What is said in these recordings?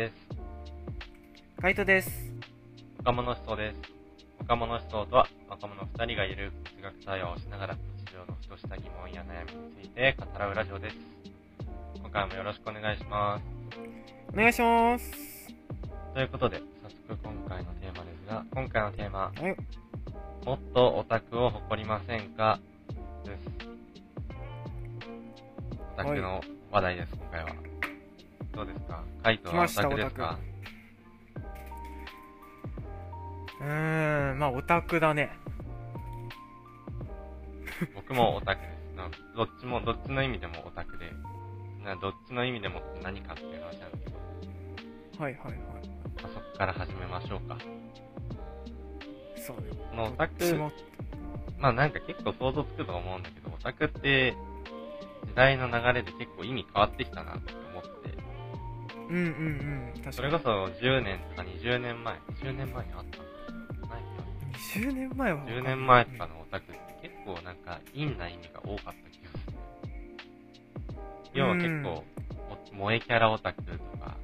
です。カイトです。若者思想です。若者思想とは、若者2人がゆるく哲学対話をしながら、日常のふとした疑問や悩みについて語らうラジオです。今回もよろしくお願いします。お願いします。ということで、早速今回のテーマですが、今回のテーマ、はい。もっとオタクを誇りませんか？です。オタクの話題です、今回は。どうですか？カイトはオですか？うーん、まあオタクだね。僕もオタクです。などっちも、どっちの意味でもオタクで、などっちの意味でも何かっていう話なんですけど、はいはいはい。まあ、そこから始めましょうか。そうね。このオタクまあなんか結構想像つくと思うんだけど、オタクって時代の流れで結構意味変わってきたなって思って、うんうんうん。確かに。それこそ10年とか20年前、20年前にあったのないよ。20年前はわかんない10年前とかのオタクって結構なんか陰な意味が多かった気がする。要は結構、お萌えキャラオタクとか、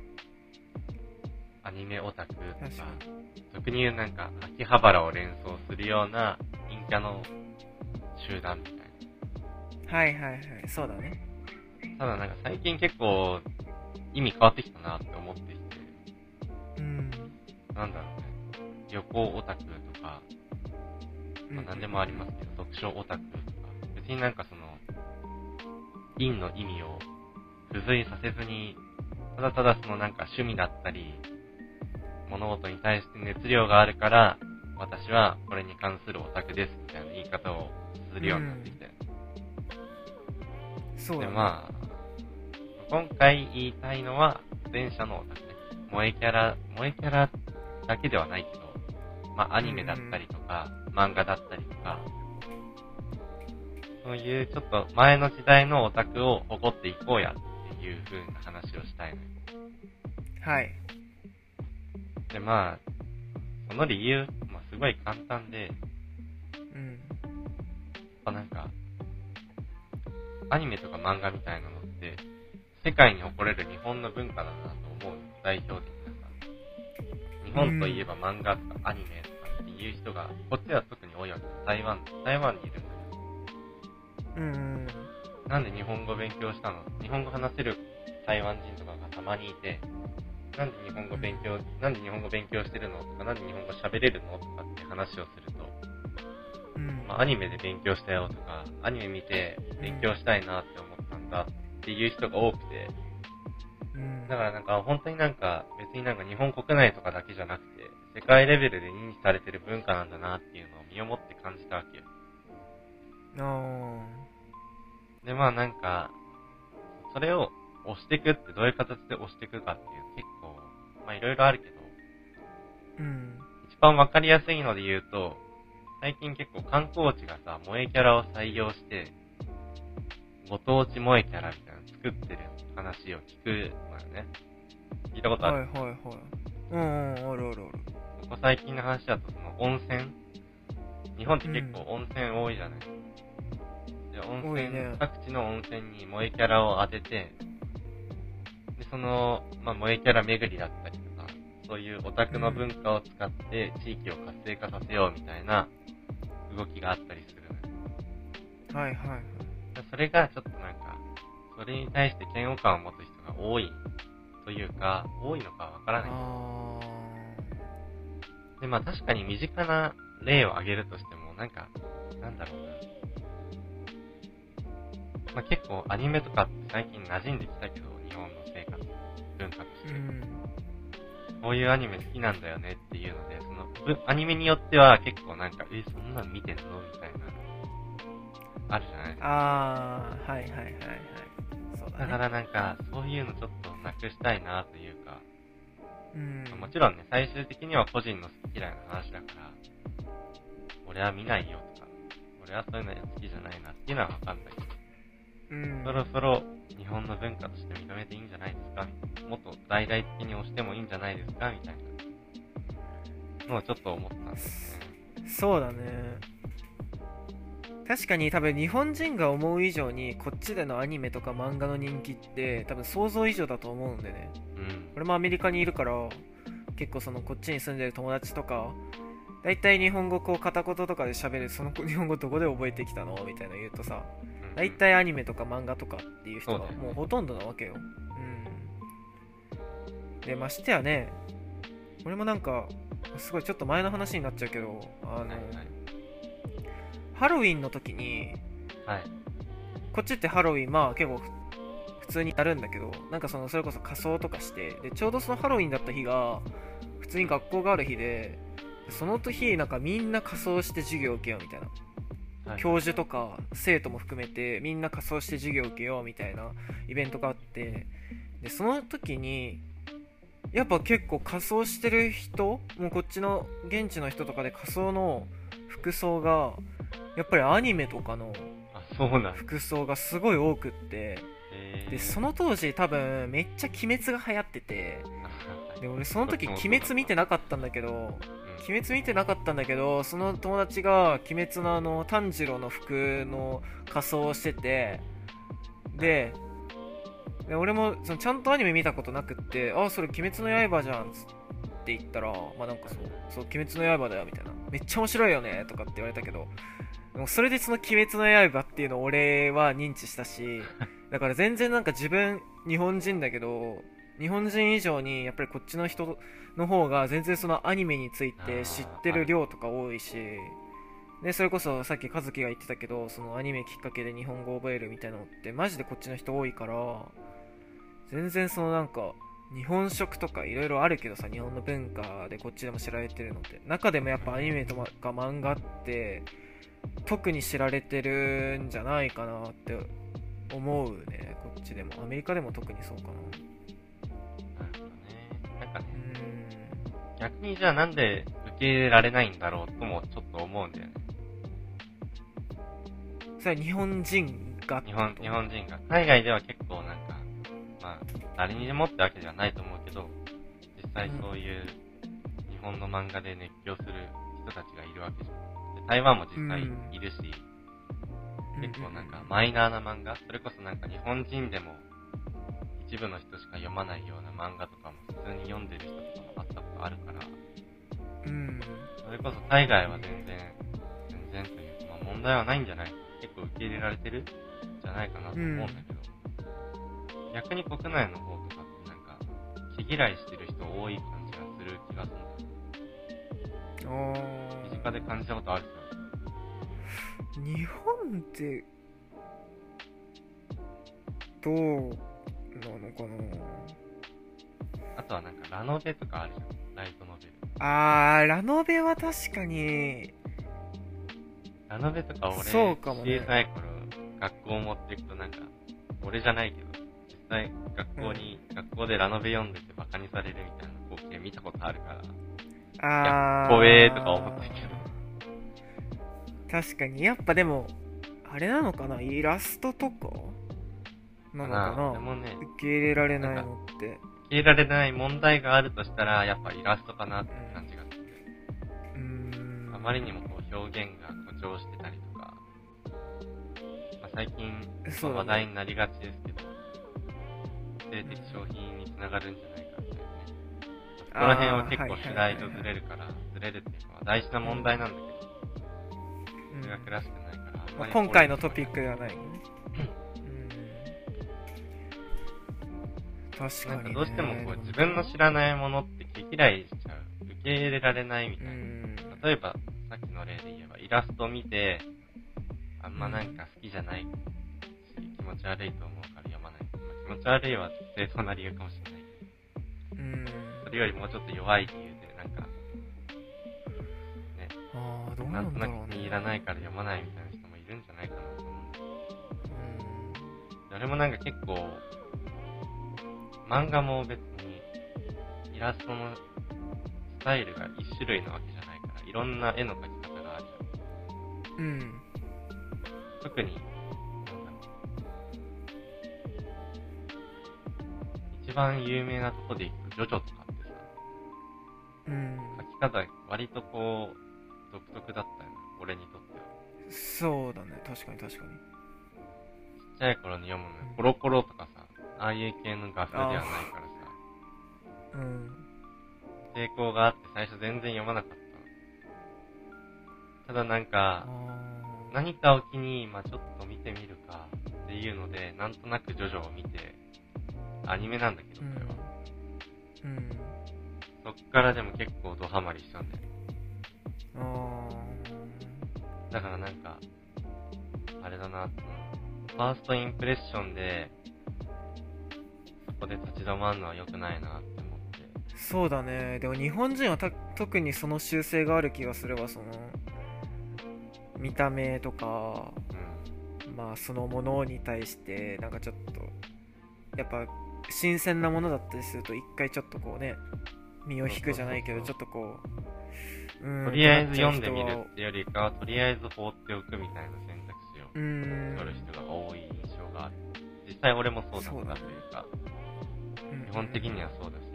アニメオタクとか確か、俗に言うなんか秋葉原を連想するような陰キャの集団みたいはいはいはい。そうだね。な。ただなんか最近結構意味変わってきたなって思っていて、うん。なんだろうね、旅行オタクとか、まあ、何でもありますけど、読書オタクとか、別になんかその、陰の意味を付随させずに、ただただそのなんか趣味だったり、物事に対して熱量があるから、私はこれに関するオタクですみたいな言い方をするようになってきて。そうだね。で、まあ、今回言いたいのは、前者のオタクね。萌えキャラ、萌えキャラだけではないけど、まあ、アニメだったりとか、漫画だったりとか、そういうちょっと前の時代のオタクを誇っていこうやっていう風な話をしたいのよ。はい。で、まあ、その理由、まあ、すごい簡単で、うん。やっぱなんか、アニメとか漫画みたいなのって、世界に誇れる日本の文化だなと思う代表的なさ。日本といえば漫画とかアニメとかっていう人が、こっちは特に多いわけ台湾、台湾にいるんだよ。うんうん。なんで日本語勉強したの日本語話せる台湾人とかがたまにいて、なんで日本語勉強、なんで日本語勉強してるのとか、なんで日本語喋れるのとかって話をすると、うん。まあ、アニメで勉強したよとか、アニメ見て勉強したいなって思ったんだっていう人が多くて、うん。だからなんか本当になんか別になんか日本国内とかだけじゃなくて、世界レベルで認知されてる文化なんだなっていうのを身をもって感じたわけよ。あで、まあなんか、それを押していくってどういう形で押していくかっていう結構、まあいろいろあるけど、ーうん。一番わかりやすいので言うと、最近結構観光地がさ、萌えキャラを採用して、ご当地萌えキャラみたいなの作ってる話を聞くのよね。聞いたことある、はいはいはい。うんうん、あるあるある。ここ最近の話だとその温泉日本って結構温泉多いじゃない、で温泉、多いね各地の温泉に萌えキャラを当てて、で、その、まあ、萌えキャラ巡りだったりとか、そういうオタクの文化を使って地域を活性化させようみたいな動きがあったりするのよ。はいはいそれがちょっとなんか、それに対して嫌悪感を持つ人が多いというか、多いのかわからない。あで、まあ確かに身近な例を挙げるとしても、なんか、なんだろうな。まあ結構アニメとかって最近馴染んできたけど、日本の生活、文化として。ん。こういうアニメ好きなんだよねっていうので、その、ぶアニメによっては結構なんか、え、そんなん見てんの？みたいな、あるじゃないですか。あー、はいはいはいはい。そうだね。だからなんか、そういうのちょっとなくしたいなというか、うん。まあもちろんね、最終的には個人の好き嫌いの話だから、俺は見ないよとか、俺はそういうの好きじゃないなっていうのはわかんないけど、うん。そろそろ日本の文化として認めていいんじゃないですかもっと大々的に押してもいいんじゃないですかみたいなのをちょっと思ったんですね。そうだね。確かに多分日本人が思う以上にこっちでのアニメとか漫画の人気って多分想像以上だと思うんでね。うん。俺もアメリカにいるから結構そのこっちに住んでる友達とか大体日本語こう片言とかで喋るその 日本語どこで覚えてきたの？みたいなの言うとさうん大体アニメとか漫画とかっていう人がもうほとんどなわけよ。うん。で、ましてやね、俺もなんか、すごいちょっと前の話になっちゃうけど、あの、はいはいハロウィンの時に、はいこっちってハロウィン、まあ結構ふ普通にやるんだけど、なんかその、それこそ仮装とかして、で、ちょうどそのハロウィンだった日が、普通に学校がある日で、その日、なんかみんな仮装して授業を受けようみたいな。はい教授とか生徒も含めてみんな仮装して授業を受けようみたいなイベントがあってでその時にやっぱ結構仮装してる人もうこっちの現地の人とかで仮装の服装がやっぱりアニメとかの服装がすごい多くって。えー。でその当時多分めっちゃ鬼滅が流行ってて。で俺その時鬼滅見てなかったんだけどうん。鬼滅見てなかったんだけどその友達が鬼滅のあの炭治郎の服の仮装をしててでで俺もそのちゃんとアニメ見たことなくってあそれ鬼滅の刃じゃんつって言ったらまあなんかそうそう鬼滅の刃だよみたいなめっちゃ面白いよねとかって言われたけどでもそれでその鬼滅の刃っていうのを俺は認知したし だから全然なんか自分日本人だけど日本人以上にやっぱりこっちの人の方が全然そのアニメについて知ってる量とか多いしでそれこそさっき和樹が言ってたけどそのアニメきっかけで日本語を覚えるみたいなのってマジでこっちの人多いから全然そのなんか日本食とかいろいろあるけどさ日本の文化でこっちでも知られてるのって。中でもやっぱアニメとか漫画って特に知られてるんじゃないかなって思うね。こっちでも。アメリカでも特にそうかな。なるほどね。なんかね。う逆にじゃあなんで受け入れられないんだろうともちょっと思うんだよね。んそれは日本人が日本日本人が。海外では結構なんかまあ誰にでもってわけではないと思うけど実際そういう日本の漫画で熱狂する人たちがいるわけじゃん。で台湾も実際いるし、結構なんかマイナーな漫画、それこそなんか日本人でも一部の人しか読まないような漫画とかも普通に読んでる人とかもあったことあるから、うん。それこそ海外は全然、全然というか、まあ問題はないんじゃない？結構受け入れられてる？んじゃないかなと思うんだけど、逆に国内の方とかってなんか、毛嫌いしてる人多い感じがする気がするんあ身近で感じたことあるー日本ってどうなのかあとはなんかラノベとかあるじゃん。ライトノベル。なあーラノベは確かに。ラノベとか俺、そうかもね。小さい頃、学校持っていくとなんか、俺じゃないけど、実際学校に、学校でラノベ読んでてバカにされるみたいな光景見たことあるから、ああ怖えとか思ったけど。確かに。やっぱでもあれなのかな？イラストとか？なのかな？ね、受け入れられないのって。受け入れられない問題があるとしたら、やっぱイラストかなって感じがする。うーん。あまりにもこう表現が誇張してたりとか、まあ、最近、話題になりがちですけど、性的商品につながるん。じゃないかみたいなね。そこら辺は結構世代とずれるから、ずれるっていうか、大事な問題なん。だけど、うん。それがクラシックないから、まあ今回のトピックではないね確かに、ね、なん。かどうしてもこう自分の知らないものって毛嫌いしちゃう。受け入れられないみたいな。例えば、さっきの例で言えば、イラスト見て、あん。まなん。か好きじゃないし、気持ち悪いと思う。気持ち悪いは正当な理由かもしれない。うん。それよりもうちょっと弱い理由で、なんか、ね、ああどうなとななんんだろうね。く気に入らないから読まないみたいな人もいるんじゃないかなと思うんだうん。俺もなんか結構、漫画も別に、イラストのスタイルが一種類なわけじゃないから、いろんな絵の描き方があるじゃん。うん。特に、番有名なとこでいくと、ジョジョとかってさ、うん描き方、割とこう、独特だったよな、俺にとっては。そうだね確かに確かにちっちゃい頃に読むの、コロコロとかさ、ああいう系の画風ではないからさ、うん。抵抗があって最初全然読まなかったの。ただなんか、何かを機に、まあちょっと見てみるかっていうので、なんとなくジョジョを見て、アニメなんだけど、うんそれは。。うん。そっからでも結構ドハマりしたんだよ。あだからなんか、あれだな、ファーストインプレッションで、そこで立ち止まるのは良くないなって思って。ーそうだね。でも日本人はた特にその習性がある気がするわ、その、見た目とか、うん。まあそのものに対して、なんかちょっと、やっぱ、新鮮なものだったりすると、一回ちょっとこうね、身を引くじゃないけど、ちょっとこう、うんとりあえず読んでみるってよりかは、とりあえず放っておくみたいな選択肢をうん。取る人が多い印象がある。実際俺もそうだったというか、うん基本的にはそうだし。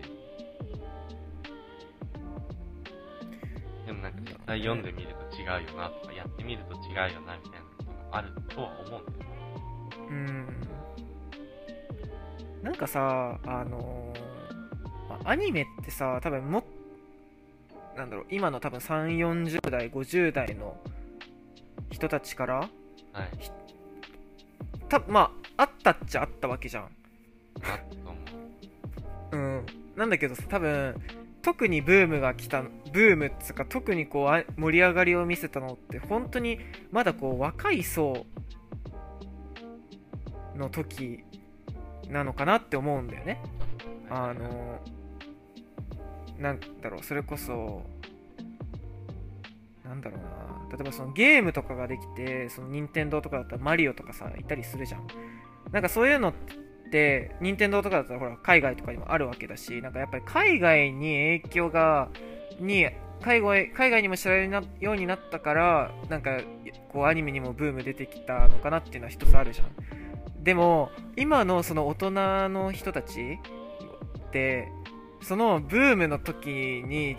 でもなんか実際読んでみると違うよなとか、やってみると違うよなみたいなことがあるとは思うんだよね。うんなんかさあのーまあアニメってさ多分もなんだろう今の多分3 4 0代50代の人たちからはい。たまああったっちゃあったわけじゃんあったと思う。うんなんだけどさ多分特にブームが来たブームっつうか特にこうあ盛り上がりを見せたのって本当にまだこう若い層の時なのかなって思うんだよね。あのなんだろうそれこそなんだろうな。例えばそのゲームとかができてその任天堂とかだったらマリオとかさいたりするじゃん。なんかそういうのって任天堂とかだったらほら海外とかにもあるわけだしなんかやっぱり海外に影響がに海外海外にも知られるなようになったからなんかこうアニメにもブーム出てきたのかなっていうのは一つあるじゃんでも今のその大人の人たちってそのブームの時に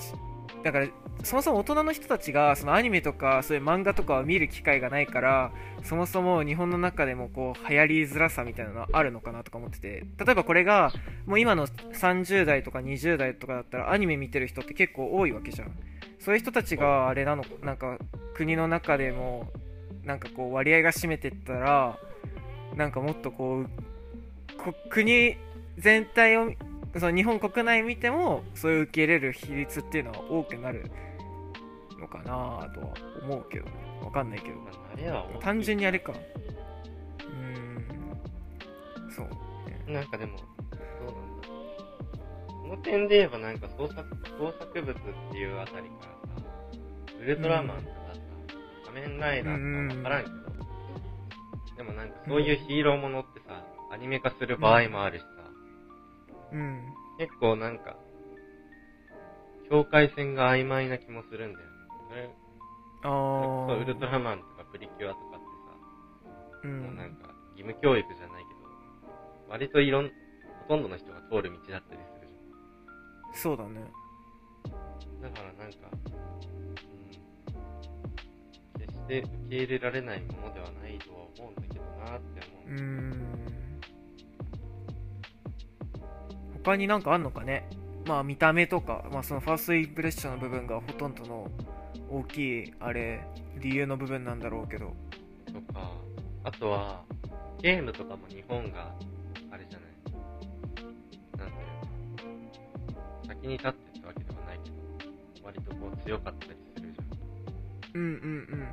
だからそもそも大人の人たちがそのアニメとかそういう漫画とかを見る機会がないからそもそも日本の中でもこう流行りづらさみたいなのはあるのかなとか思ってて。例えばこれがもう今の30代とか20代とかだったらアニメ見てる人って結構多いわけじゃん。そういう人たちがあれなのなんか国の中でもなんかこう割合が占めてったらなんかもっとこうこ国全体をその日本国内見てもそういう受け入れる比率っていうのは多くなるのかなとは思うけどね。わかんないけど単純にあれか。うーん。そう。ねなんかでも、そうなんだ。その点で言えばなんか創作、創作物っていうあたりからさ、ウルトラマンとかさ、仮面ライダーとかわからんけど、でもなんかそういうヒーローものってさ、アニメ化する場合もあるしさ、うん。結構なんか、境界線が曖昧な気もするんだよね。それ、あそうあウルトラマンとかプリキュアとかってさ、うもうんなんか義務教育じゃないけど、割といろん、ほとんどの人が通る道だったりするじそうだね。ゃん。だからなんか、うん、決して受け入れられないものではないとは思うんだけどなって思う。うーん他になんかあんのかね？まあ見た目とか、まあ、そのファーストインプレッションの部分がほとんどの大きいあれ理由の部分なんだろうけどとか、あとは、ゲームとかも日本が、あれじゃない。なんていうの、先に立ってってわけではないけど、割とこう強かったりするじゃん。うんうんで、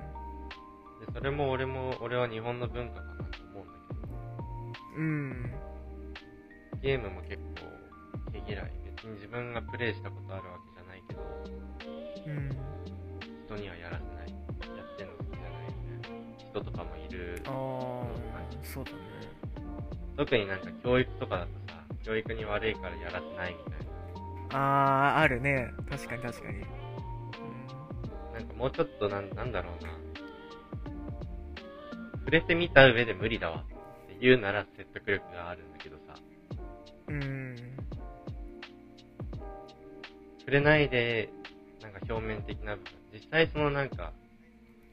それも俺も、俺は日本の文化かなと思うんだうんうんけど、ゲームも結構毛嫌い。別に自分がプレイしたことあるわけじゃないけど、うん人にはやらせない。やってんの好きじゃないみたいな人とかもいる。ああそうだね特になんか教育とかだとさ、教育に悪いからやらせないみたいな。あああるね確かに確かになんかもうちょっとなん、なんだろうな。触れてみた上で無理だわって言うなら説得力があるんだけどさ、うんうん触れないで、なんか表面的な部分。実際そのなんか、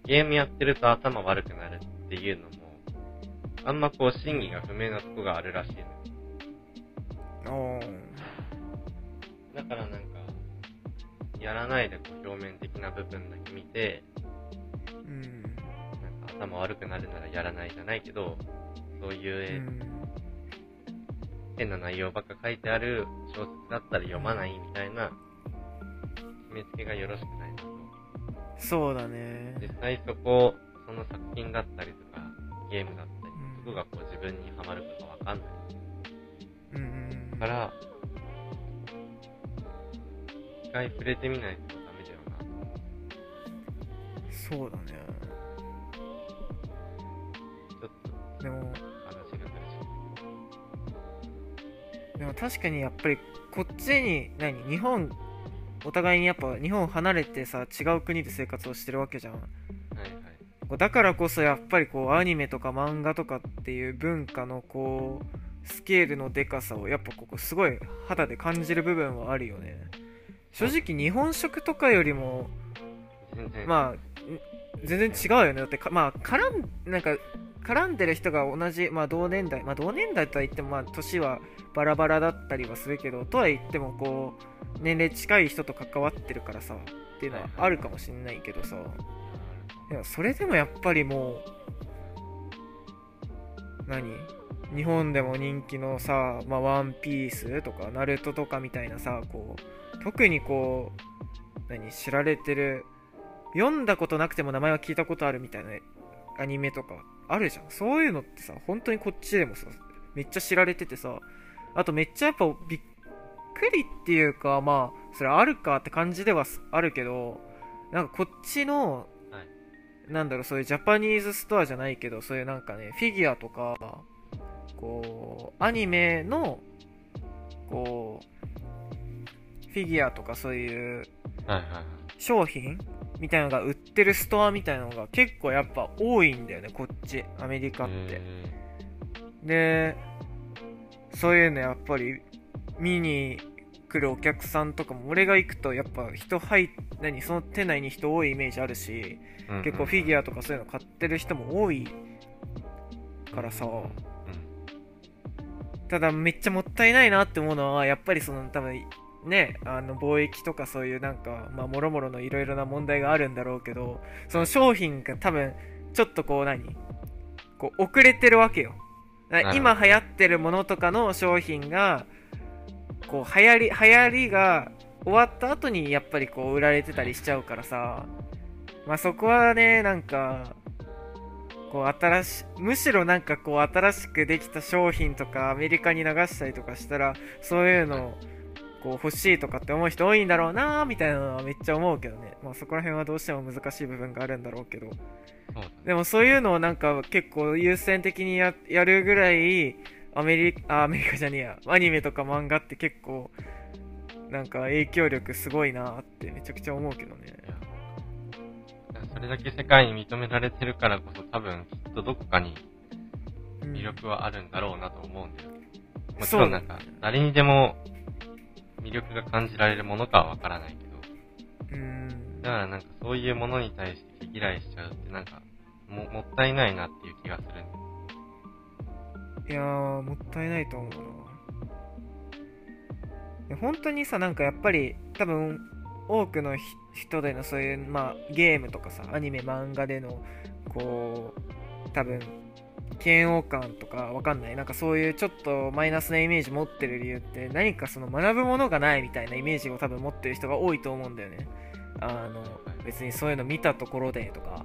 ゲームやってると頭悪くなるっていうのも、あんまこう真偽が不明なとこがあるらしいのよ。おーだからなんか、やらないでこう表面的な部分だけ見て、頭悪くなるならやらないじゃないけど、そういうう、ん。変な内容ばっか書いてある小説だったら読まないみたいな、決めつけがよろしくないなと。そうだね。実際そこ、その作品だったりとか、ゲームだったり、うん。そこがこう自分にハマるかわかんない。うんうんから、一回触れてみないとダメだよな。そうだね確かにやっぱりこっちに何日本お互いにやっぱ日本を離れてさ違う国で生活をしてるわけじゃんう。はいはい。だからこそやっぱりこうアニメとか漫画とかっていう文化のこうスケールのでかさをやっぱここすごい肌で感じる部分はあるよね正直日本食とかよりもまあん全然違うよねだってかまあ絡んなんか絡んでる人が同じまあ同年代まあ同年代とは言ってもまあ年はバラバラだったりはするけどとは言ってもこう年齢近い人と関わってるからさっていうのはあるかもしんないけどさ。でもそれでもやっぱりもう何？日本でも人気のさ、まあ、ワンピースとかナルトとかみたいなさこう特にこう何？知られてる読んだことなくても名前は聞いたことあるみたいなアニメとかあるじゃんそういうのってさ本当にこっちでもさめっちゃ知られててさあとめっちゃやっぱびっくりっていうかまあそれあるかって感じではあるけどなんかこっちのはい。なんだろう、そういうジャパニーズストアじゃないけど、そういうなんかね、フィギュアとか、こう、アニメの、こう、フィギュアとかそういう。商品みたいなのが売ってるストアみたいなのが結構やっぱ多いんだよね、こっち、アメリカって。へで、そういうのやっぱり見に来るお客さんとかも、俺が行くとやっぱ人入っ、何、その店内に人多いイメージあるし、ー結構フィギュアとかそういうの買ってる人も多いからさうん。ただめっちゃもったいないなって思うのはやっぱりその多分ねあの貿易とかそういうなんかまあもろもろのいろいろな問題があるんだろうけどその商品が多分ちょっとこう何？こう遅れてるわけよ。今流行ってるものとかの商品がこう流行り流行りが終わった後にやっぱりこう売られてたりしちゃうからさ。まあそこはねなんかこう新しむしろなんかこう新しくできた商品とかアメリカに流したりとかしたらそういうのこう欲しいとかって思う人多いんだろうなみたいなのはめっちゃ思うけどね。まあそこら辺はどうしても難しい部分があるんだろうけど。でもそういうのをなんか結構優先的にややるぐらいアメリカあアメリカじゃねえや。アニメとか漫画って結構なんか影響力すごいなってめちゃくちゃ思うけどね。それだけ世界に認められてるからこそ多分きっとどこかにうん。魅力はあるんだろうなと思うんだよ。もちそうろんなんか、誰にでも魅力が感じられるものかはわからないけど、うん。だからなんかそういうものに対して毛嫌いしちゃうってなんか、も、もったいないなっていう気がする。いやーもったいないと思うな。本当にさなんかやっぱり多分多くのひ人でのそういうまあゲームとかさアニメ漫画でのこう多分嫌悪感とかわかんない。なんかそういうちょっとマイナスなイメージ持ってる理由って何かその学ぶものがないみたいなイメージを多分持ってる人が多いと思うんだよね。あの別にそういうの見たところでとか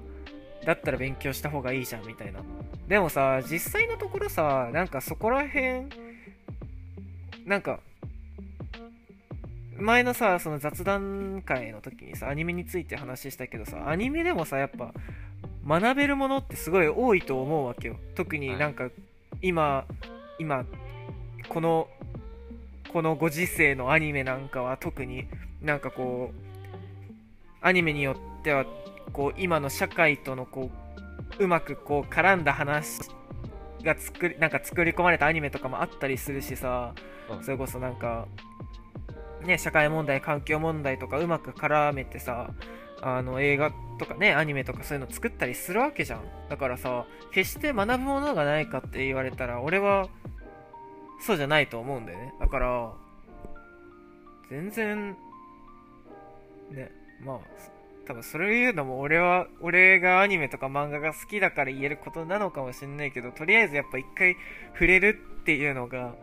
だったら勉強した方がいいじゃんみたいな。でもさ実際のところさなんかそこら辺なんか前のさその雑談会の時にさアニメについて話したけどさアニメでもさやっぱ学べるものってすごい多いと思うわけよ。特になんか今、今このこのご時世のアニメなんかは特になんかこうアニメによってはこう今の社会とのこううまくこう絡んだ話が作りなんか作り込まれたアニメとかもあったりするしさそれこそなんかね社会問題環境問題とかうまく絡めてさあの映画とかねアニメとかそういうの作ったりするわけじゃん。だからさ決して学ぶものがないかって言われたら俺はそうじゃないと思うんだよね。だから全然ねまあ多分それを言うのも俺は俺がアニメとか漫画が好きだから言えることなのかもしれないけどとりあえずやっぱ一回触れるっていうのが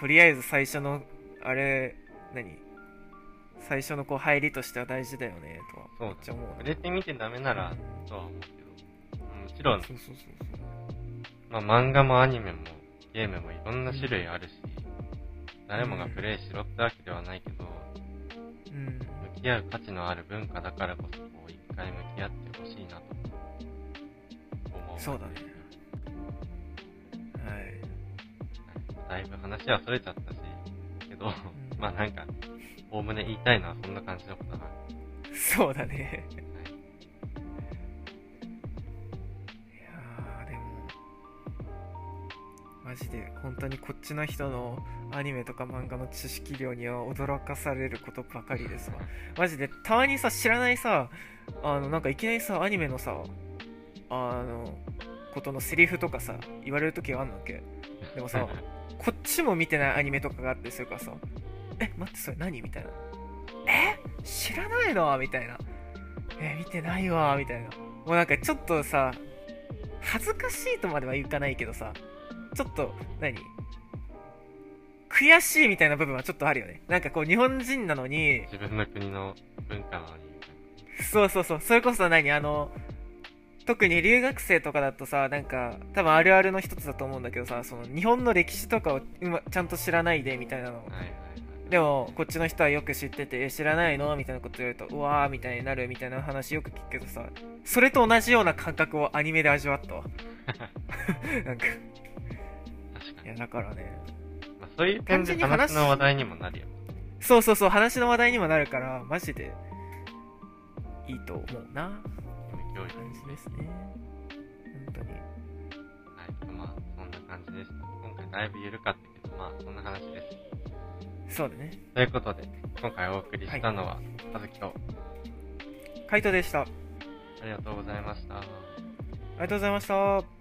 とりあえず最初のあれ何？最初のこう入りとしては大事だよねとはそうめっちゃ思うな。触れてみてダメならとは思うけど、もちろん、そうそうそうそう。まあ、漫画もアニメもゲームもいろんな種類あるし、誰もがプレイしろってわけではないけど、うん。向き合う価値のある文化だからこそ、こう、一回向き合ってほしいなと思う。そうだね。はい。だいぶ話はそれちゃったし、けど、ん。まあなんか、おおむね言いたいのはそんな感じのことだな。そうだね。はいいやーでもマジで本当にこっちの人のアニメとか漫画の知識量には驚かされることばかりですわ。マジでたまにさ知らないさあのなんかいきなりさアニメのさあのことのセリフとかさ言われる時があんのっけ？でもさ こっちも見てないアニメとかがあってするからさえ待ってそれ何？みたいなえ？知らないの？みたいなえ見てないわみたいな。もうなんかちょっとさ恥ずかしいとまではいかないけどさちょっと何？悔しいみたいな部分はちょっとあるよね。なんかこう日本人なのに。自分の国の文化なのに、そうそうそう。それこそ何？あの特に留学生とかだとさなんか多分あるあるの一つだと思うんだけどさその日本の歴史とかをうまちゃんと知らないでみたいなの。な。はいはいはい。でもこっちの人はよく知っててえ知らないの？みたいなこと言われるとうわーみたいになるみたいな話よく聞くけどさそれと同じような感覚をアニメで味わったわ なんか確かに。いやだからねまあ、そういう点で話話の話題にもなるよ。そうそうそう話の話題にもなるからマジでいいと思うな義務教育。感じですね本当にはい。まあ、そんな感じでした。今回だいぶ緩かったけど、まあ、そんな話です。そうだね。ということで、今回お送りしたのは、はずきと、回答でした。あありがとうございました。りがとうございました